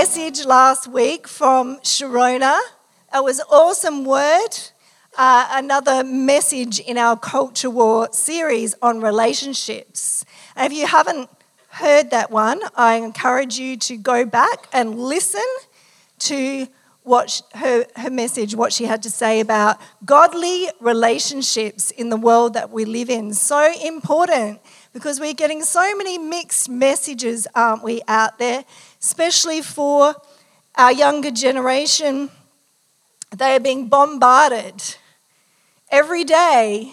message last week from Sharona. It was awesome word. Uh, another message in our Culture War series on relationships. And if you haven't heard that one, I encourage you to go back and listen to what her, her message, what she had to say about godly relationships in the world that we live in. So important because we're getting so many mixed messages, aren't we, out there, especially for our younger generation. They are being bombarded every day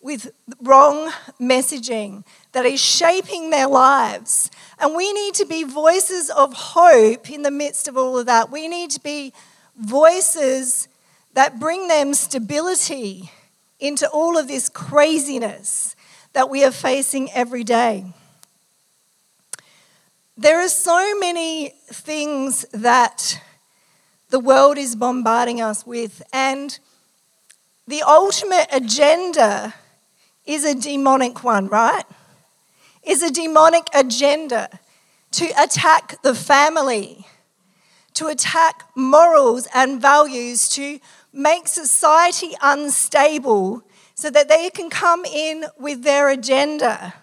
with wrong messaging that is shaping their lives. And we need to be voices of hope in the midst of all of that. We need to be voices that bring them stability into all of this craziness that we are facing every day. There are so many things that the world is bombarding us with, and the ultimate agenda is a demonic one, right? Is a demonic agenda to attack the family, to attack morals and values, to make society unstable so that they can come in with their agenda.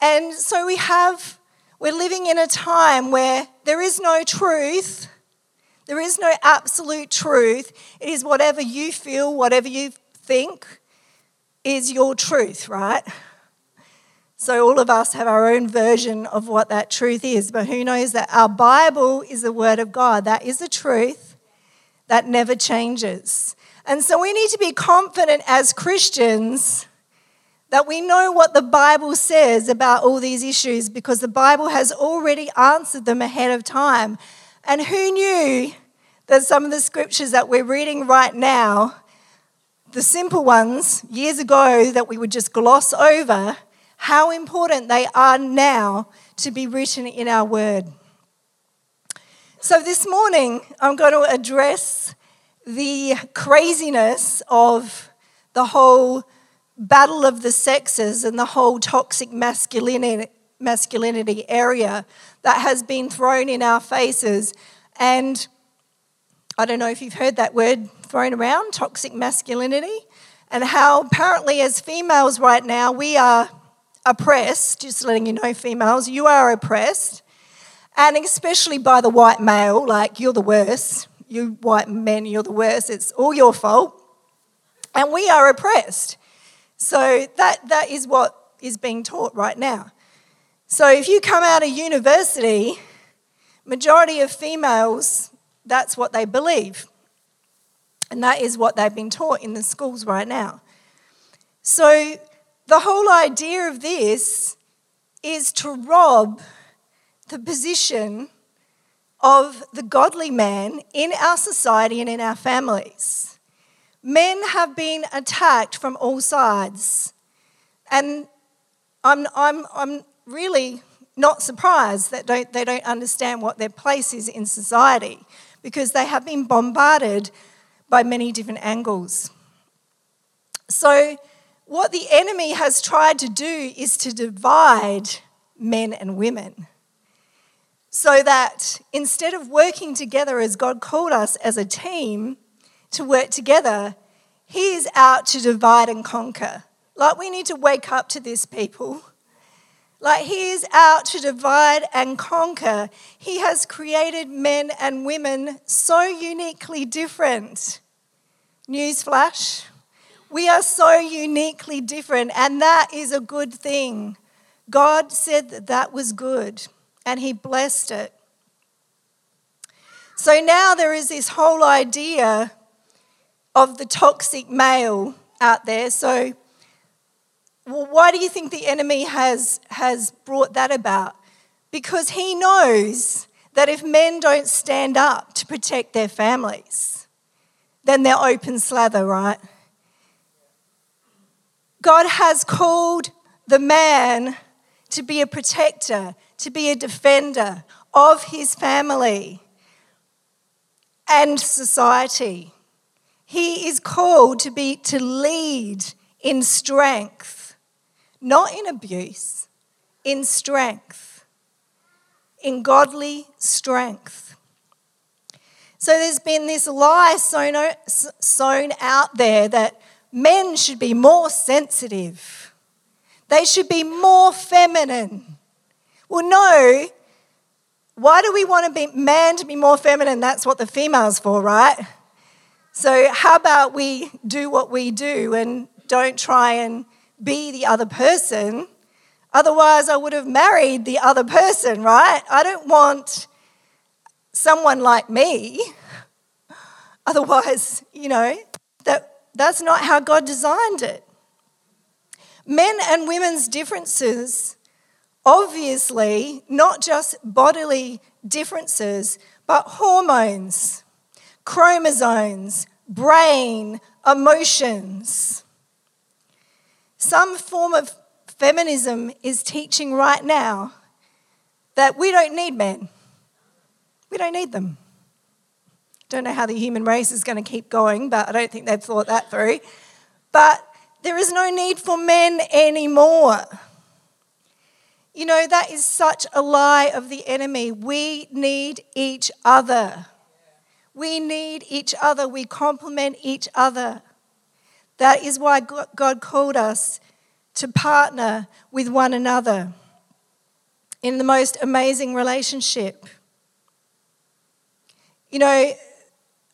And so we have, we're living in a time where there is no truth. There is no absolute truth. It is whatever you feel, whatever you think is your truth, right? So all of us have our own version of what that truth is, but who knows that our Bible is the Word of God. That is the truth that never changes. And so we need to be confident as Christians that we know what the Bible says about all these issues because the Bible has already answered them ahead of time. And who knew that some of the scriptures that we're reading right now, the simple ones years ago that we would just gloss over, how important they are now to be written in our word. So this morning, I'm going to address the craziness of the whole battle of the sexes and the whole toxic masculinity, masculinity area that has been thrown in our faces. And I don't know if you've heard that word thrown around toxic masculinity and how apparently, as females right now, we are oppressed. Just letting you know, females, you are oppressed. And especially by the white male, like you're the worst you white men, you're the worst, it's all your fault. And we are oppressed. So that, that is what is being taught right now. So if you come out of university, majority of females, that's what they believe. And that is what they've been taught in the schools right now. So the whole idea of this is to rob the position of the godly man in our society and in our families. Men have been attacked from all sides. And I'm, I'm, I'm really not surprised that don't, they don't understand what their place is in society because they have been bombarded by many different angles. So, what the enemy has tried to do is to divide men and women so that instead of working together as God called us as a team to work together, He is out to divide and conquer. Like, we need to wake up to this, people. Like, He is out to divide and conquer. He has created men and women so uniquely different. Newsflash. We are so uniquely different, and that is a good thing. God said that that was good and he blessed it. So now there is this whole idea of the toxic male out there. So, well, why do you think the enemy has, has brought that about? Because he knows that if men don't stand up to protect their families, then they're open slather, right? God has called the man to be a protector, to be a defender of his family and society. He is called to be to lead in strength, not in abuse, in strength. in godly strength. So there's been this lie sown, out there that men should be more sensitive, they should be more feminine. Well, no. Why do we want to be man to be more feminine? That's what the female's for, right? So, how about we do what we do and don't try and be the other person? Otherwise, I would have married the other person, right? I don't want someone like me. Otherwise, you know, that, that's not how God designed it. Men and women's differences, obviously, not just bodily differences, but hormones chromosomes, brain, emotions. Some form of feminism is teaching right now that we don't need men. We don't need them. Don't know how the human race is going to keep going, but I don't think they've thought that through. But there is no need for men anymore. You know, that is such a lie of the enemy. We need each other. We need each other, we complement each other. That is why God called us to partner with one another in the most amazing relationship. You know,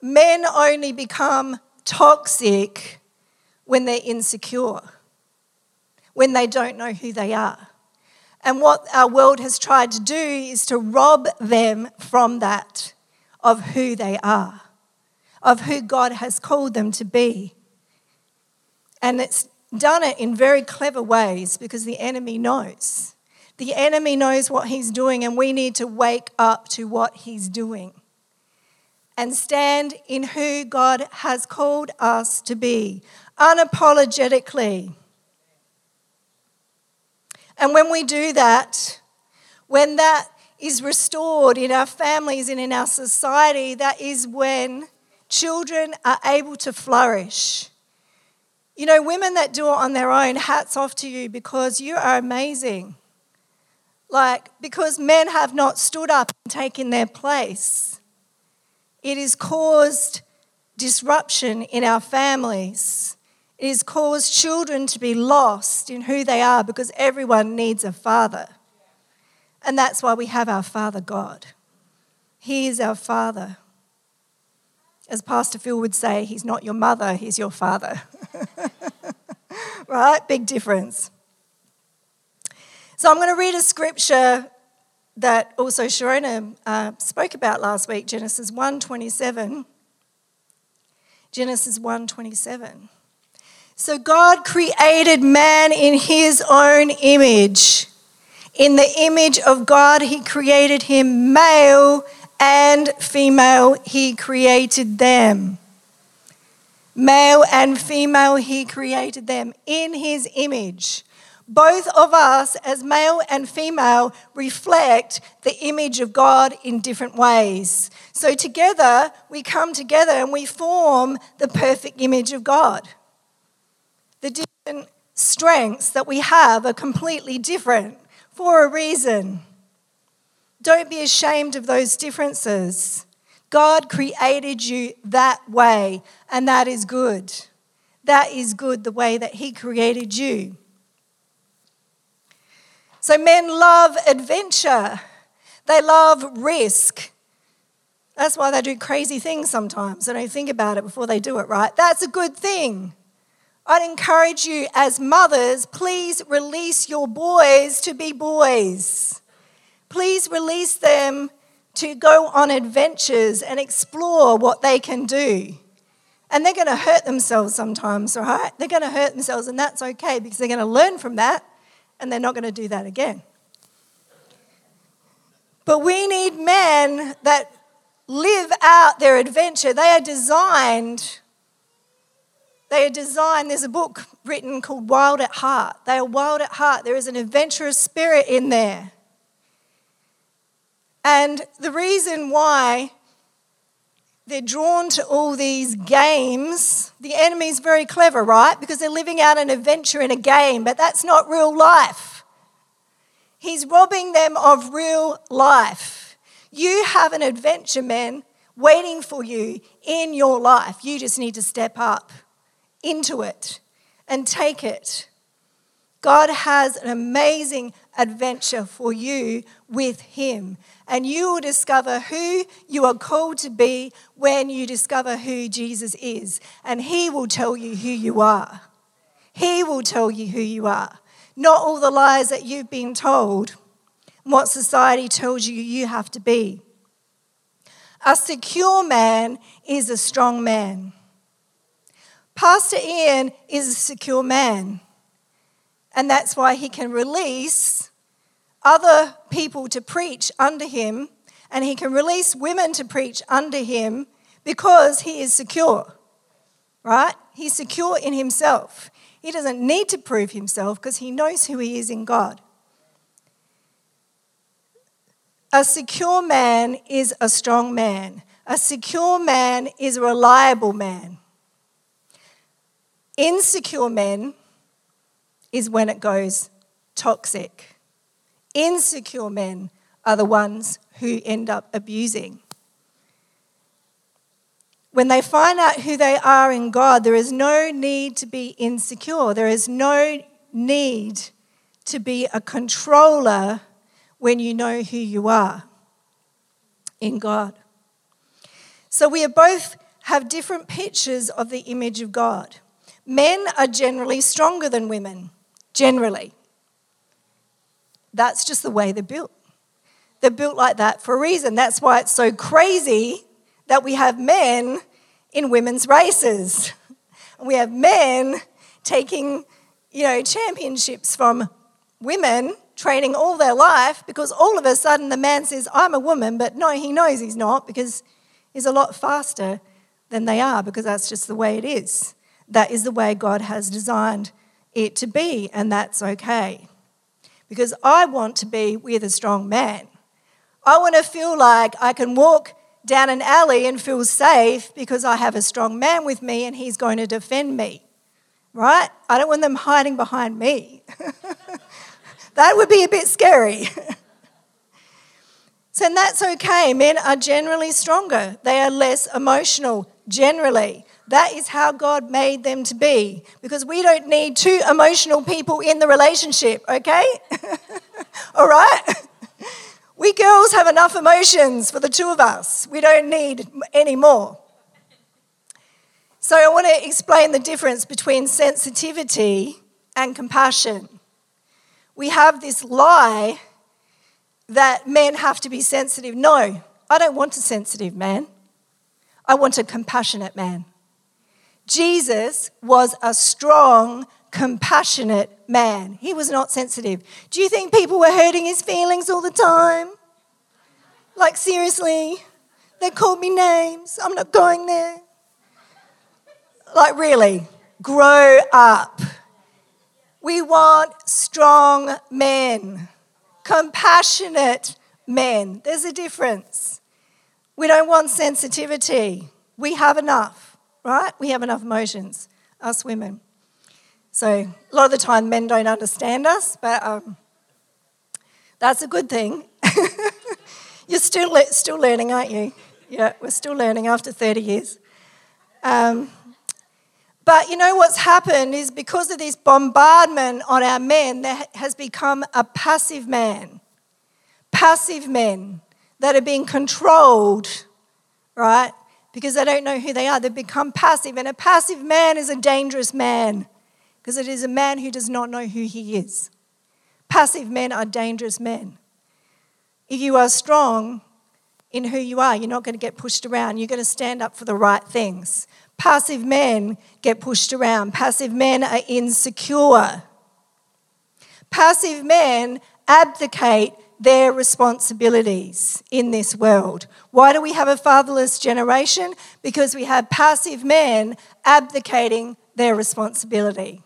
men only become toxic when they're insecure, when they don't know who they are. And what our world has tried to do is to rob them from that of who they are, of who God has called them to be. And it's done it in very clever ways because the enemy knows. The enemy knows what he's doing, and we need to wake up to what he's doing and stand in who God has called us to be unapologetically. And when we do that, when that is restored in our families and in our society, that is when children are able to flourish. You know, women that do it on their own, hats off to you because you are amazing. Like, because men have not stood up and taken their place, it has caused disruption in our families. It has caused children to be lost in who they are because everyone needs a father. And that's why we have our Father God. He is our Father. As Pastor Phil would say, He's not your mother, He's your Father. right? Big difference. So I'm going to read a scripture that also Sharona uh, spoke about last week, Genesis 1:27. Genesis 1:27. So God created man in his own image. In the image of God, He created him male and female, He created them. Male and female, He created them in His image. Both of us, as male and female, reflect the image of God in different ways. So, together, we come together and we form the perfect image of God. The different strengths that we have are completely different for a reason. Don't be ashamed of those differences. God created you that way, and that is good. That is good the way that He created you. So, men love adventure, they love risk. That's why they do crazy things sometimes. They don't think about it before they do it, right? That's a good thing. I'd encourage you as mothers, please release your boys to be boys. Please release them to go on adventures and explore what they can do. And they're going to hurt themselves sometimes, right? They're going to hurt themselves, and that's okay because they're going to learn from that and they're not going to do that again. But we need men that live out their adventure. They are designed they are designed, there's a book written called Wild at Heart. They are wild at heart. There is an adventurous spirit in there. And the reason why they're drawn to all these games, the enemy is very clever, right? Because they're living out an adventure in a game, but that's not real life. He's robbing them of real life. You have an adventure, man, waiting for you in your life. You just need to step up into it and take it. God has an amazing adventure for you with Him. And you will discover who you are called to be when you discover who Jesus is. And He will tell you who you are. He will tell you who you are. Not all the lies that you've been told, what society tells you you have to be. A secure man is a strong man. Pastor Ian is a secure man. And that's why he can release other people to preach under him, and he can release women to preach under him because he is secure, right? He's secure in himself. He doesn't need to prove himself because he knows who he is in God. A secure man is a strong man. A secure man is a reliable man. Insecure men is when it goes toxic. Insecure men are the ones who end up abusing. When they find out who they are in God, there is no need to be insecure. There is no need to be a controller when you know who you are in God. So we both have different pictures of the image of God. Men are generally stronger than women generally. That's just the way they're built. They're built like that for a reason. That's why it's so crazy that we have men in women's races. We have men taking, you know, championships from women training all their life because all of a sudden the man says, I'm a woman, but no, he knows he's not because he's a lot faster than they are because that's just the way it is. That is the way God has designed it to be, and that's okay. Because I want to be with a strong man. I want to feel like I can walk down an alley and feel safe because I have a strong man with me and he's going to defend me. Right? I don't want them hiding behind me. that would be a bit scary. so, and that's okay. Men are generally stronger, they are less emotional, generally. That is how God made them to be. Because we don't need two emotional people in the relationship, okay? All right? We girls have enough emotions for the two of us. We don't need any more. So I want to explain the difference between sensitivity and compassion. We have this lie that men have to be sensitive. No, I don't want a sensitive man. I want a compassionate man. Jesus was a strong, compassionate man. He was not sensitive. Do you think people were hurting his feelings all the time? Like, seriously? They called me names. I'm not going there. Like, really? Grow up. We want strong men, compassionate men. There's a difference. We don't want sensitivity. We have enough right? We have enough emotions, us women. So a lot of the time, men don't understand us, but um, that's a good thing. You're still, le- still learning, aren't you? Yeah, we're still learning after 30 years. Um, but you know what's happened is because of this bombardment on our men, there has become a passive man. Passive men that are being controlled, right, because they don't know who they are. They've become passive. And a passive man is a dangerous man because it is a man who does not know who he is. Passive men are dangerous men. If you are strong in who you are, you're not going to get pushed around. You're going to stand up for the right things. Passive men get pushed around. Passive men are insecure. Passive men abdicate their responsibilities in this world. Why do we have a fatherless generation? Because we have passive men abdicating their responsibility.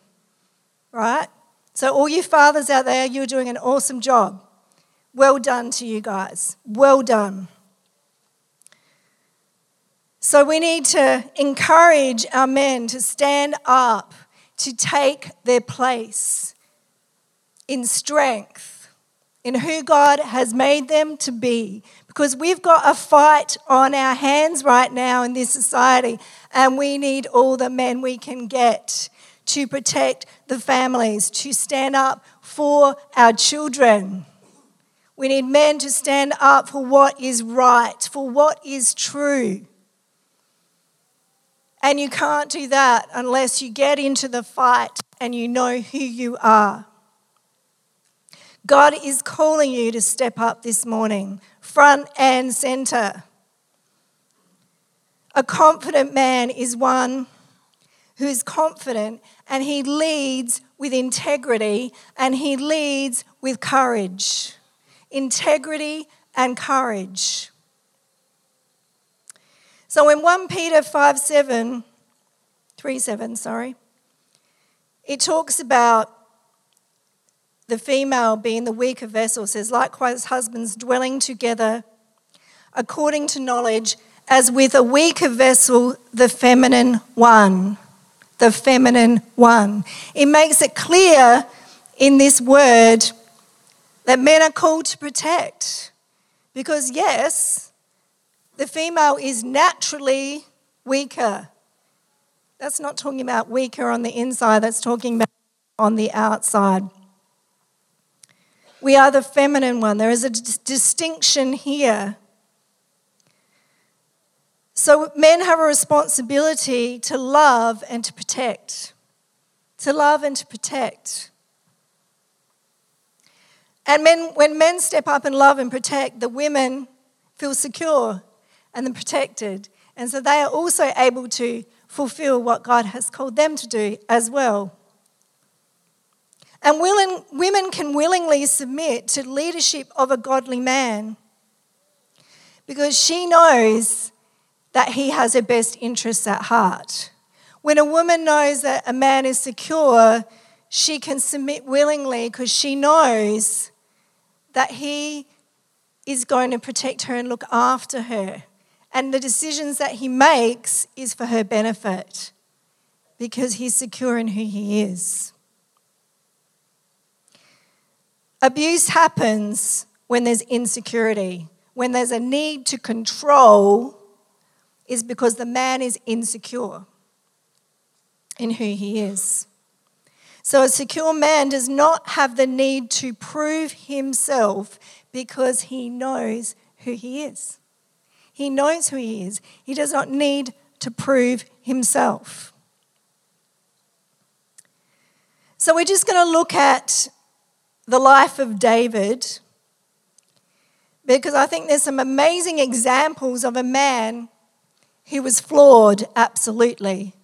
Right? So, all you fathers out there, you're doing an awesome job. Well done to you guys. Well done. So, we need to encourage our men to stand up, to take their place in strength in who God has made them to be. Because we've got a fight on our hands right now in this society, and we need all the men we can get to protect the families, to stand up for our children. We need men to stand up for what is right, for what is true. And you can't do that unless you get into the fight and you know who you are. God is calling you to step up this morning, front and center. A confident man is one who is confident and he leads with integrity and he leads with courage. Integrity and courage. So in 1 Peter 5 7, 3 7, sorry, it talks about the female being the weaker vessel, says, likewise, husbands dwelling together according to knowledge, as with a weaker vessel, the feminine one. The feminine one. It makes it clear in this word that men are called to protect. Because, yes, the female is naturally weaker. That's not talking about weaker on the inside, that's talking about on the outside. We are the feminine one. There is a d- distinction here. So, men have a responsibility to love and to protect. To love and to protect. And men, when men step up and love and protect, the women feel secure and then protected. And so they are also able to fulfill what God has called them to do as well. And willing, women can willingly submit to leadership of a godly man because she knows that he has her best interests at heart. When a woman knows that a man is secure, she can submit willingly because she knows that he is going to protect her and look after her. And the decisions that he makes is for her benefit because he's secure in who he is. Abuse happens when there's insecurity, when there's a need to control, is because the man is insecure in who he is. So, a secure man does not have the need to prove himself because he knows who he is. He knows who he is. He does not need to prove himself. So, we're just going to look at the life of David because I think there's some amazing examples of a man who was flawed, absolutely.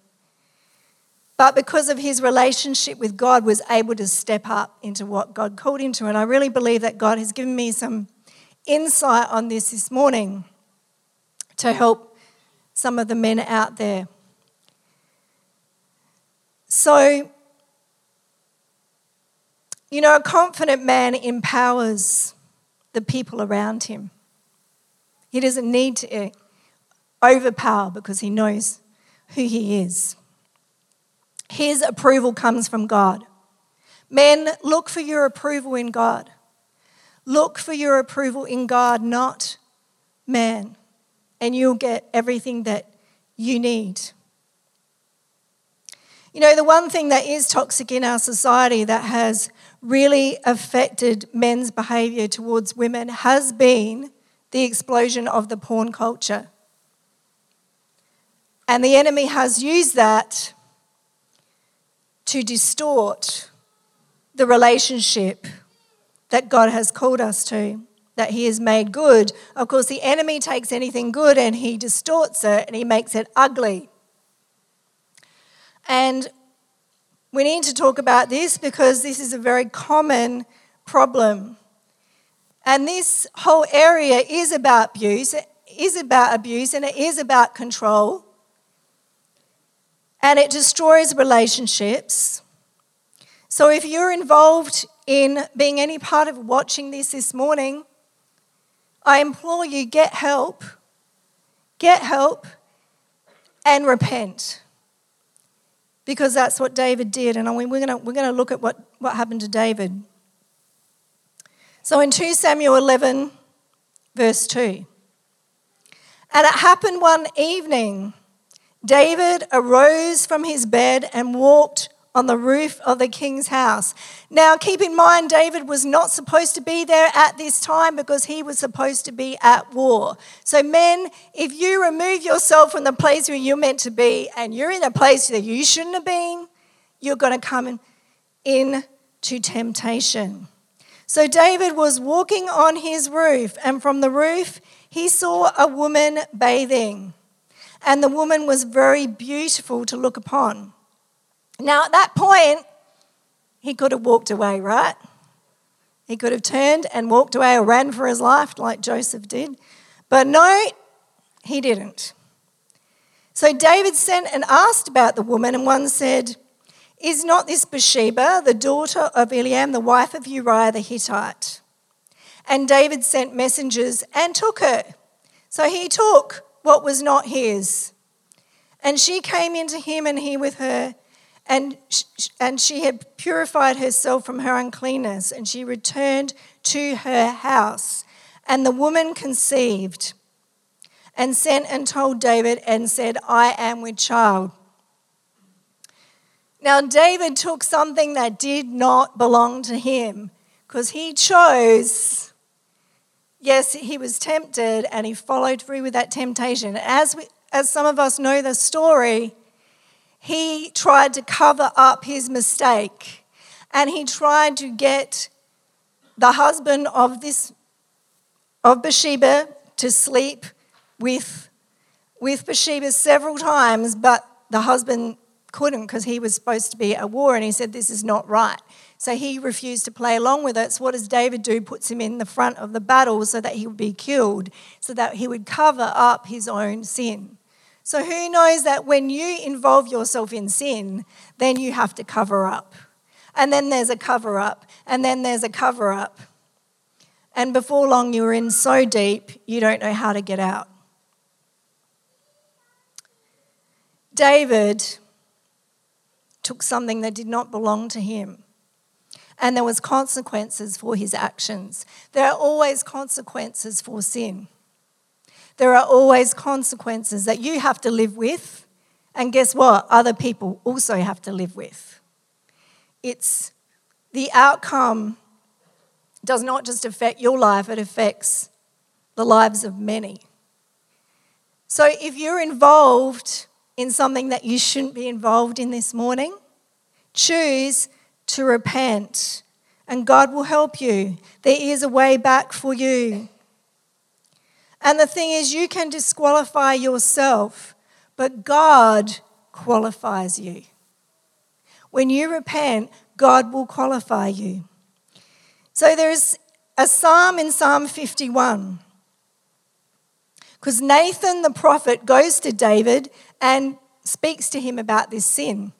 But because of his relationship with God, was able to step up into what God called him to. And I really believe that God has given me some insight on this this morning to help some of the men out there. So, you know, a confident man empowers the people around him. He doesn't need to eh, overpower because he knows who he is. His approval comes from God. Men, look for your approval in God. Look for your approval in God, not man, and you'll get everything that you need. You know, the one thing that is toxic in our society that has really affected men's behaviour towards women has been the explosion of the porn culture. And the enemy has used that to distort the relationship that God has called us to, that He has made good. Of course, the enemy takes anything good and he distorts it and he makes it ugly. And we need to talk about this because this is a very common problem. And this whole area is about abuse, it is about abuse, and it is about control. And it destroys relationships. So if you're involved in being any part of watching this this morning, I implore you get help, get help, and repent because that's what David did. And we're going we're to look at what, what happened to David. So in 2 Samuel 11, verse 2. And it happened one evening. David arose from his bed and walked on the roof of the king's house. Now, keep in mind, David was not supposed to be there at this time because he was supposed to be at war. So, men, if you remove yourself from the place where you're meant to be and you're in a place that you shouldn't have been, you're going to come in into temptation. So, David was walking on his roof, and from the roof, he saw a woman bathing. And the woman was very beautiful to look upon. Now, at that point, he could have walked away, right? He could have turned and walked away or ran for his life like Joseph did. But no, he didn't. So David sent and asked about the woman, and one said, Is not this Bathsheba, the daughter of Eliam, the wife of Uriah the Hittite? And David sent messengers and took her. So he took what was not his. And she came into him, and he with her and, and she had purified herself from her uncleanness, and she returned to her house. And the woman conceived and sent and told David and said, I am with child. Now, David took something that did not belong to him because he chose, yes, he was tempted and he followed through with that temptation. As, we, as some of us know the story, he tried to cover up his mistake and he tried to get the husband of this of Bathsheba to sleep with with Bathsheba several times, but the husband couldn't because he was supposed to be at war and he said this is not right. So he refused to play along with it. So what does David do? Puts him in the front of the battle so that he would be killed, so that he would cover up his own sin. So, who knows that when you involve yourself in sin, then you have to cover up. And then there's a cover up, and then there's a cover up. And before long, you're in so deep, you don't know how to get out. David took something that did not belong to him and there was consequences for his actions there are always consequences for sin there are always consequences that you have to live with. And guess what? Other people also have to live with. It's the outcome does not just affect your life, it affects the lives of many. So if you're involved in something that you shouldn't be involved in this morning, choose to repent and God will help you. There is a way back for you. And the thing is, you can disqualify yourself, but God qualifies you. When you repent, God will qualify you. So there's a psalm in Psalm 51. Because Nathan the prophet goes to David and speaks to him about this sin.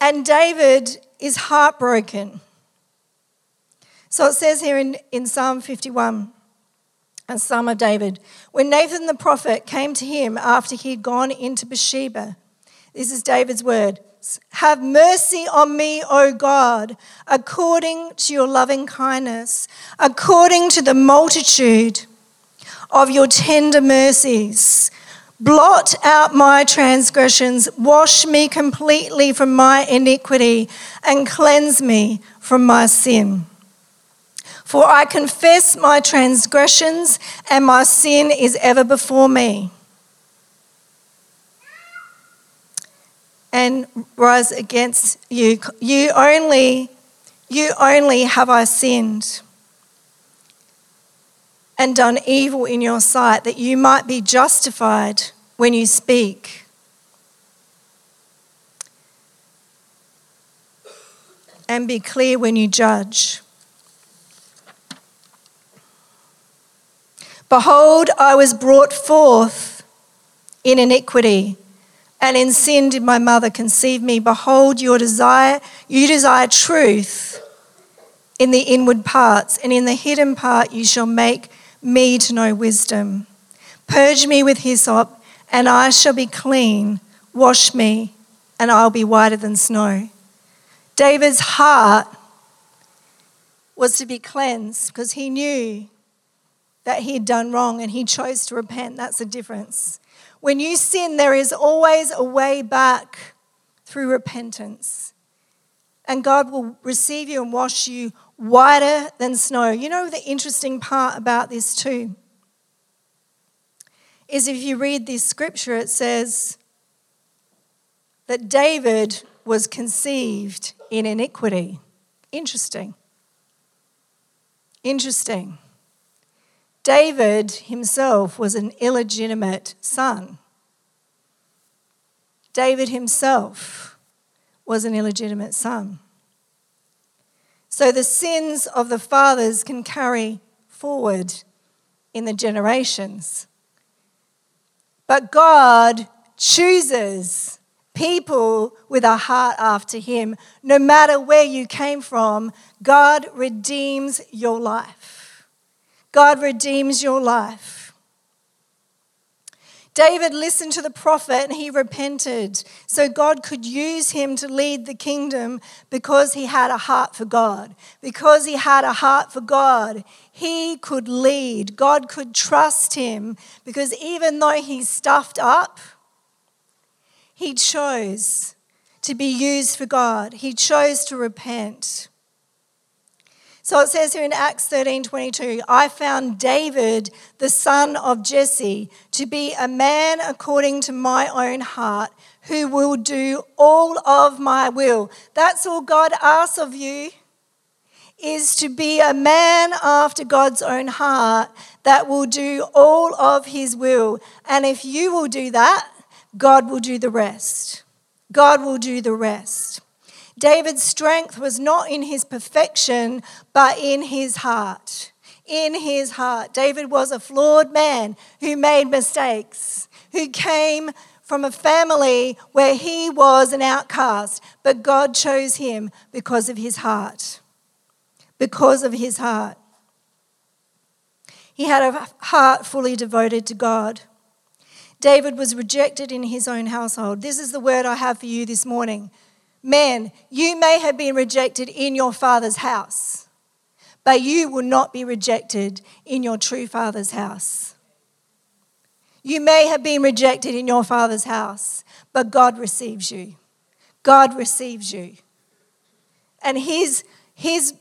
And David is heartbroken. So it says here in, in Psalm 51 and Psalm of David. When Nathan the prophet came to him after he had gone into Bathsheba, this is David's word Have mercy on me, O God, according to your loving kindness, according to the multitude of your tender mercies. Blot out my transgressions, wash me completely from my iniquity, and cleanse me from my sin. For I confess my transgressions, and my sin is ever before me. And rise against you. You only, you only have I sinned and done evil in your sight, that you might be justified when you speak. And be clear when you judge. Behold, I was brought forth in iniquity, and in sin did my mother conceive me. Behold, your desire, you desire truth in the inward parts, and in the hidden part you shall make me to know wisdom. Purge me with hyssop, and I shall be clean. Wash me, and I'll be whiter than snow. David's heart was to be cleansed because he knew that he had done wrong and he chose to repent. That's the difference. When you sin, there is always a way back through repentance. And God will receive you and wash you whiter than snow. You know the interesting part about this, too, is if you read this scripture, it says that David was conceived in iniquity. Interesting. Interesting. David himself was an illegitimate son. David himself was an illegitimate son. So the sins of the fathers can carry forward in the generations. But God chooses people with a heart after Him. No matter where you came from, God redeems your life. God redeems your life. David listened to the prophet and he repented. So God could use him to lead the kingdom because he had a heart for God. Because he had a heart for God, he could lead. God could trust him because even though he stuffed up, he chose to be used for God. He chose to repent. So it says here in Acts 13 22, I found David, the son of Jesse, to be a man according to my own heart, who will do all of my will. That's all God asks of you, is to be a man after God's own heart that will do all of his will. And if you will do that, God will do the rest. God will do the rest. David's strength was not in his perfection, but in his heart. In his heart. David was a flawed man who made mistakes, who came from a family where he was an outcast, but God chose him because of his heart. Because of his heart. He had a heart fully devoted to God. David was rejected in his own household. This is the word I have for you this morning Men, you may have been rejected in your father's house, but you will not be rejected in your true father's house. You may have been rejected in your father's house, but God receives you. God receives you. And his, his,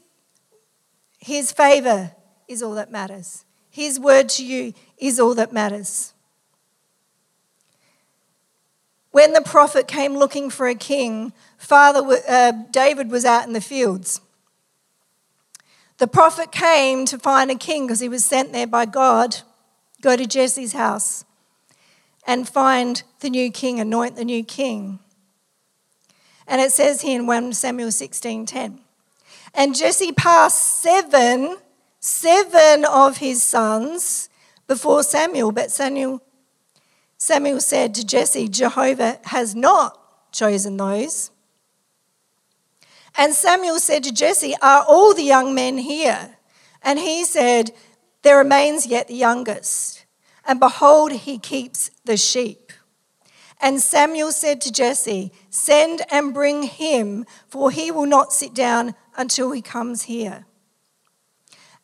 his favor is all that matters. His word to you is all that matters. When the prophet came looking for a king, Father uh, David was out in the fields. The prophet came to find a king because he was sent there by God. Go to Jesse's house and find the new king, anoint the new king. And it says here in 1 Samuel 16:10. And Jesse passed seven, seven of his sons before Samuel, but Samuel, Samuel said to Jesse, Jehovah has not chosen those. And Samuel said to Jesse, Are all the young men here? And he said, There remains yet the youngest. And behold, he keeps the sheep. And Samuel said to Jesse, Send and bring him, for he will not sit down until he comes here.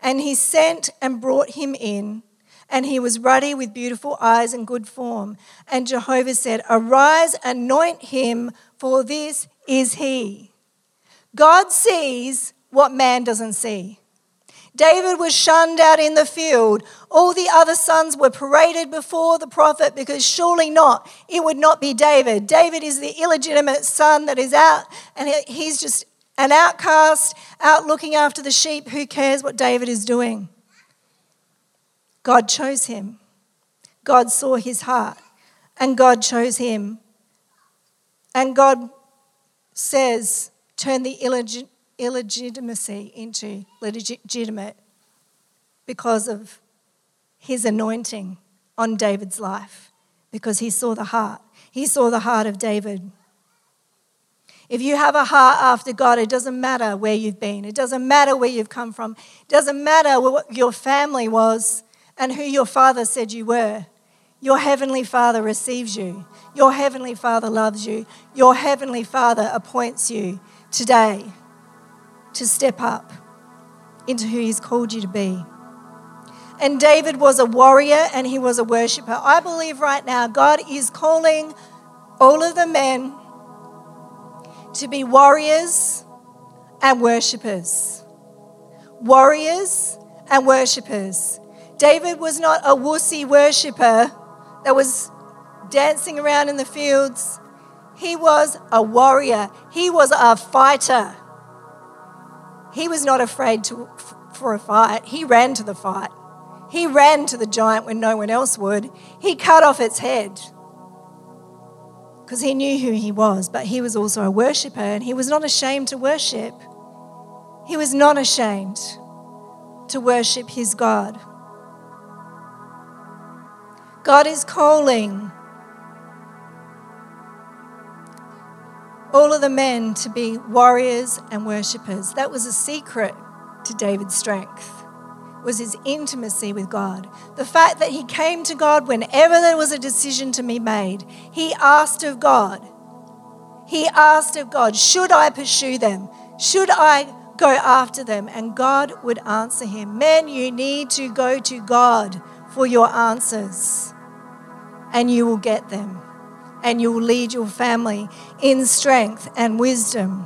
And he sent and brought him in, and he was ruddy with beautiful eyes and good form. And Jehovah said, Arise, anoint him, for this is he. God sees what man doesn't see. David was shunned out in the field. All the other sons were paraded before the prophet because surely not, it would not be David. David is the illegitimate son that is out, and he's just an outcast out looking after the sheep. Who cares what David is doing? God chose him. God saw his heart, and God chose him. And God says, turn the illegit- illegitimacy into legitimate because of his anointing on David's life, because he saw the heart. He saw the heart of David. If you have a heart after God, it doesn't matter where you've been, it doesn't matter where you've come from, it doesn't matter what your family was and who your father said you were. Your heavenly Father receives you. Your heavenly Father loves you. Your heavenly Father appoints you today to step up into who He's called you to be. And David was a warrior and he was a worshiper. I believe right now God is calling all of the men to be warriors and worshippers. Warriors and worshippers. David was not a wussy worshipper that was dancing around in the fields. He was a warrior, he was a fighter. He was not afraid to, for a fight, he ran to the fight. He ran to the giant when no one else would. He cut off its head because he knew who he was, but he was also a worshiper and he was not ashamed to worship. He was not ashamed to worship his God. God is calling all of the men to be warriors and worshippers. That was a secret to David's strength was his intimacy with God. The fact that he came to God whenever there was a decision to be made. He asked of God. He asked of God, should I pursue them? Should I go after them? And God would answer him. Men, you need to go to God for your answers, and you will get them, and you will lead your family in strength and wisdom.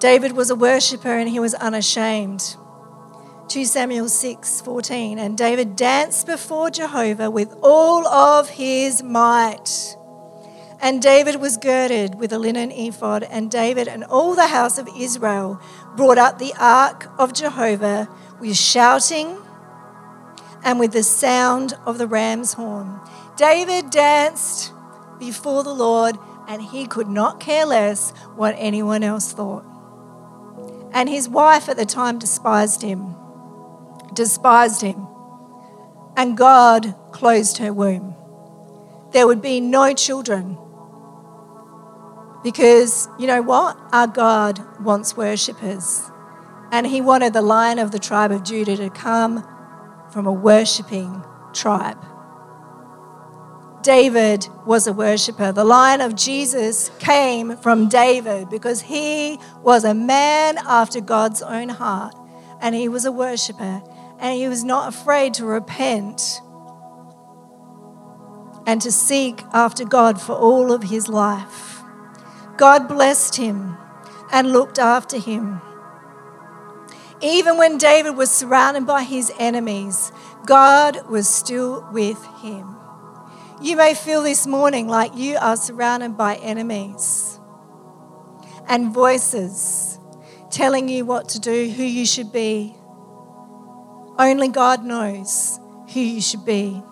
David was a worshiper and he was unashamed. 2 Samuel 6 14. And David danced before Jehovah with all of his might. And David was girded with a linen ephod, and David and all the house of Israel brought up the ark of Jehovah with shouting and with the sound of the ram's horn. David danced before the Lord, and he could not care less what anyone else thought. And his wife at the time despised him, despised him. And God closed her womb. There would be no children. Because you know what? Our God wants worshippers. And he wanted the lion of the tribe of Judah to come from a worshipping tribe. David was a worshiper. The line of Jesus came from David because he was a man after God's own heart and he was a worshiper and he was not afraid to repent and to seek after God for all of his life. God blessed him and looked after him. Even when David was surrounded by his enemies, God was still with him. You may feel this morning like you are surrounded by enemies and voices telling you what to do, who you should be. Only God knows who you should be,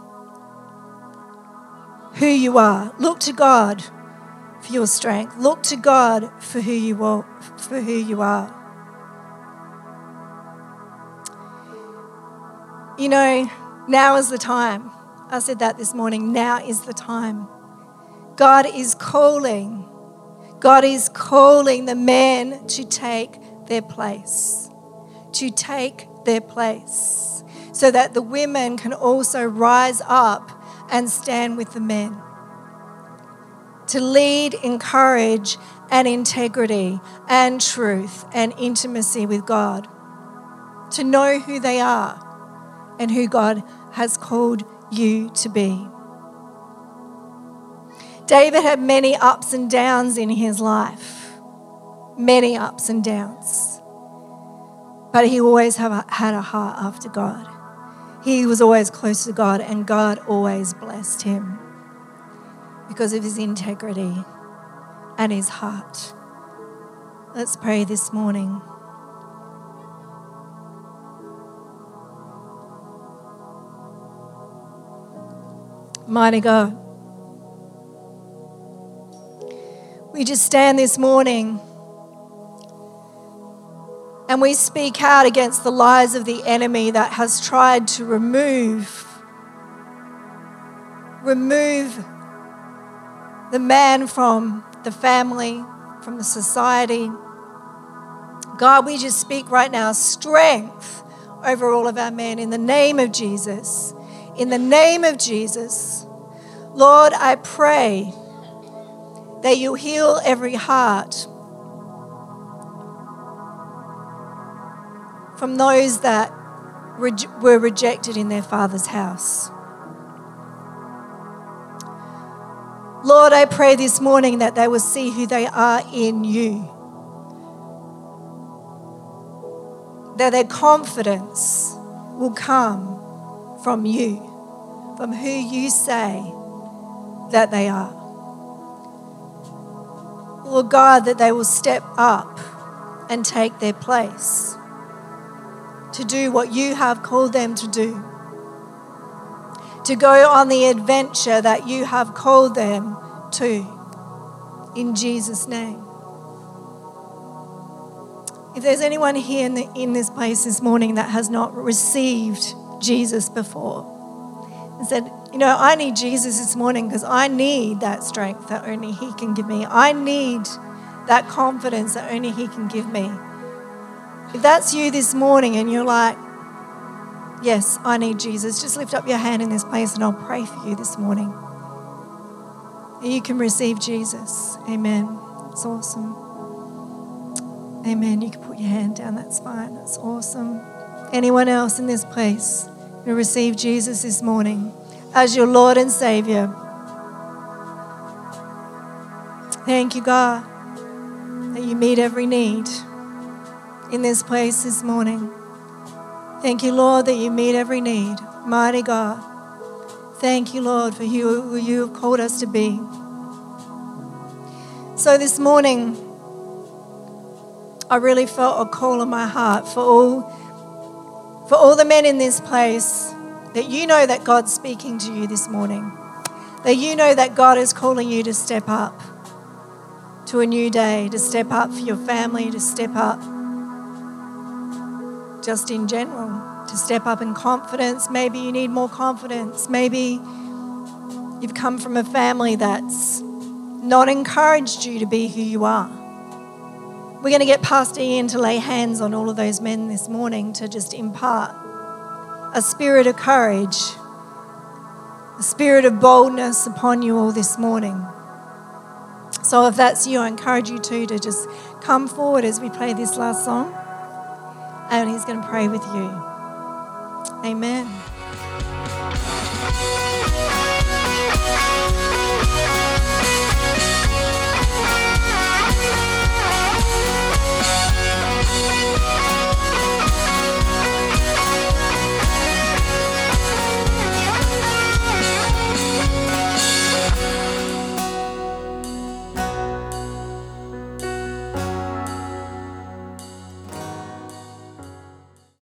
who you are. Look to God for your strength. Look to God for who you are. For who you are. You know, now is the time I said that this morning. Now is the time. God is calling. God is calling the men to take their place, to take their place, so that the women can also rise up and stand with the men. To lead in courage and integrity and truth and intimacy with God. To know who they are and who God has called you to be. David had many ups and downs in his life, many ups and downs. But he always have had a heart after God. He was always close to God, and God always blessed him because of his integrity and his heart. Let's pray this morning. Mighty God. We just stand this morning and we speak out against the lies of the enemy that has tried to remove remove the man from the family, from the society. God, we just speak right now strength over all of our men in the name of Jesus in the name of Jesus. Lord, I pray that you heal every heart. from those that were rejected in their father's house. Lord, I pray this morning that they will see who they are in you. That their confidence will come from you, from who you say that they are. Lord God, that they will step up and take their place to do what you have called them to do, to go on the adventure that you have called them to. In Jesus' name. If there's anyone here in, the, in this place this morning that has not received Jesus before and said, you know, I need Jesus this morning because I need that strength that only He can give me. I need that confidence that only He can give me. If that's you this morning and you're like, yes, I need Jesus, just lift up your hand in this place and I'll pray for you this morning. You can receive Jesus. Amen. It's awesome. Amen. You can put your hand down. That's fine. That's awesome. Anyone else in this place who receive Jesus this morning as your Lord and Savior? Thank you, God, that you meet every need in this place this morning. Thank you, Lord, that you meet every need. Mighty God. Thank you, Lord, for who you have called us to be. So this morning, I really felt a call in my heart for all, for all the men in this place that you know that God's speaking to you this morning. That you know that God is calling you to step up to a new day, to step up for your family, to step up just in general, to step up in confidence. Maybe you need more confidence. Maybe you've come from a family that's not encouraged you to be who you are. We're going to get Pastor Ian to lay hands on all of those men this morning to just impart a spirit of courage, a spirit of boldness upon you all this morning. So, if that's you, I encourage you too to just come forward as we play this last song and he's going to pray with you. Amen.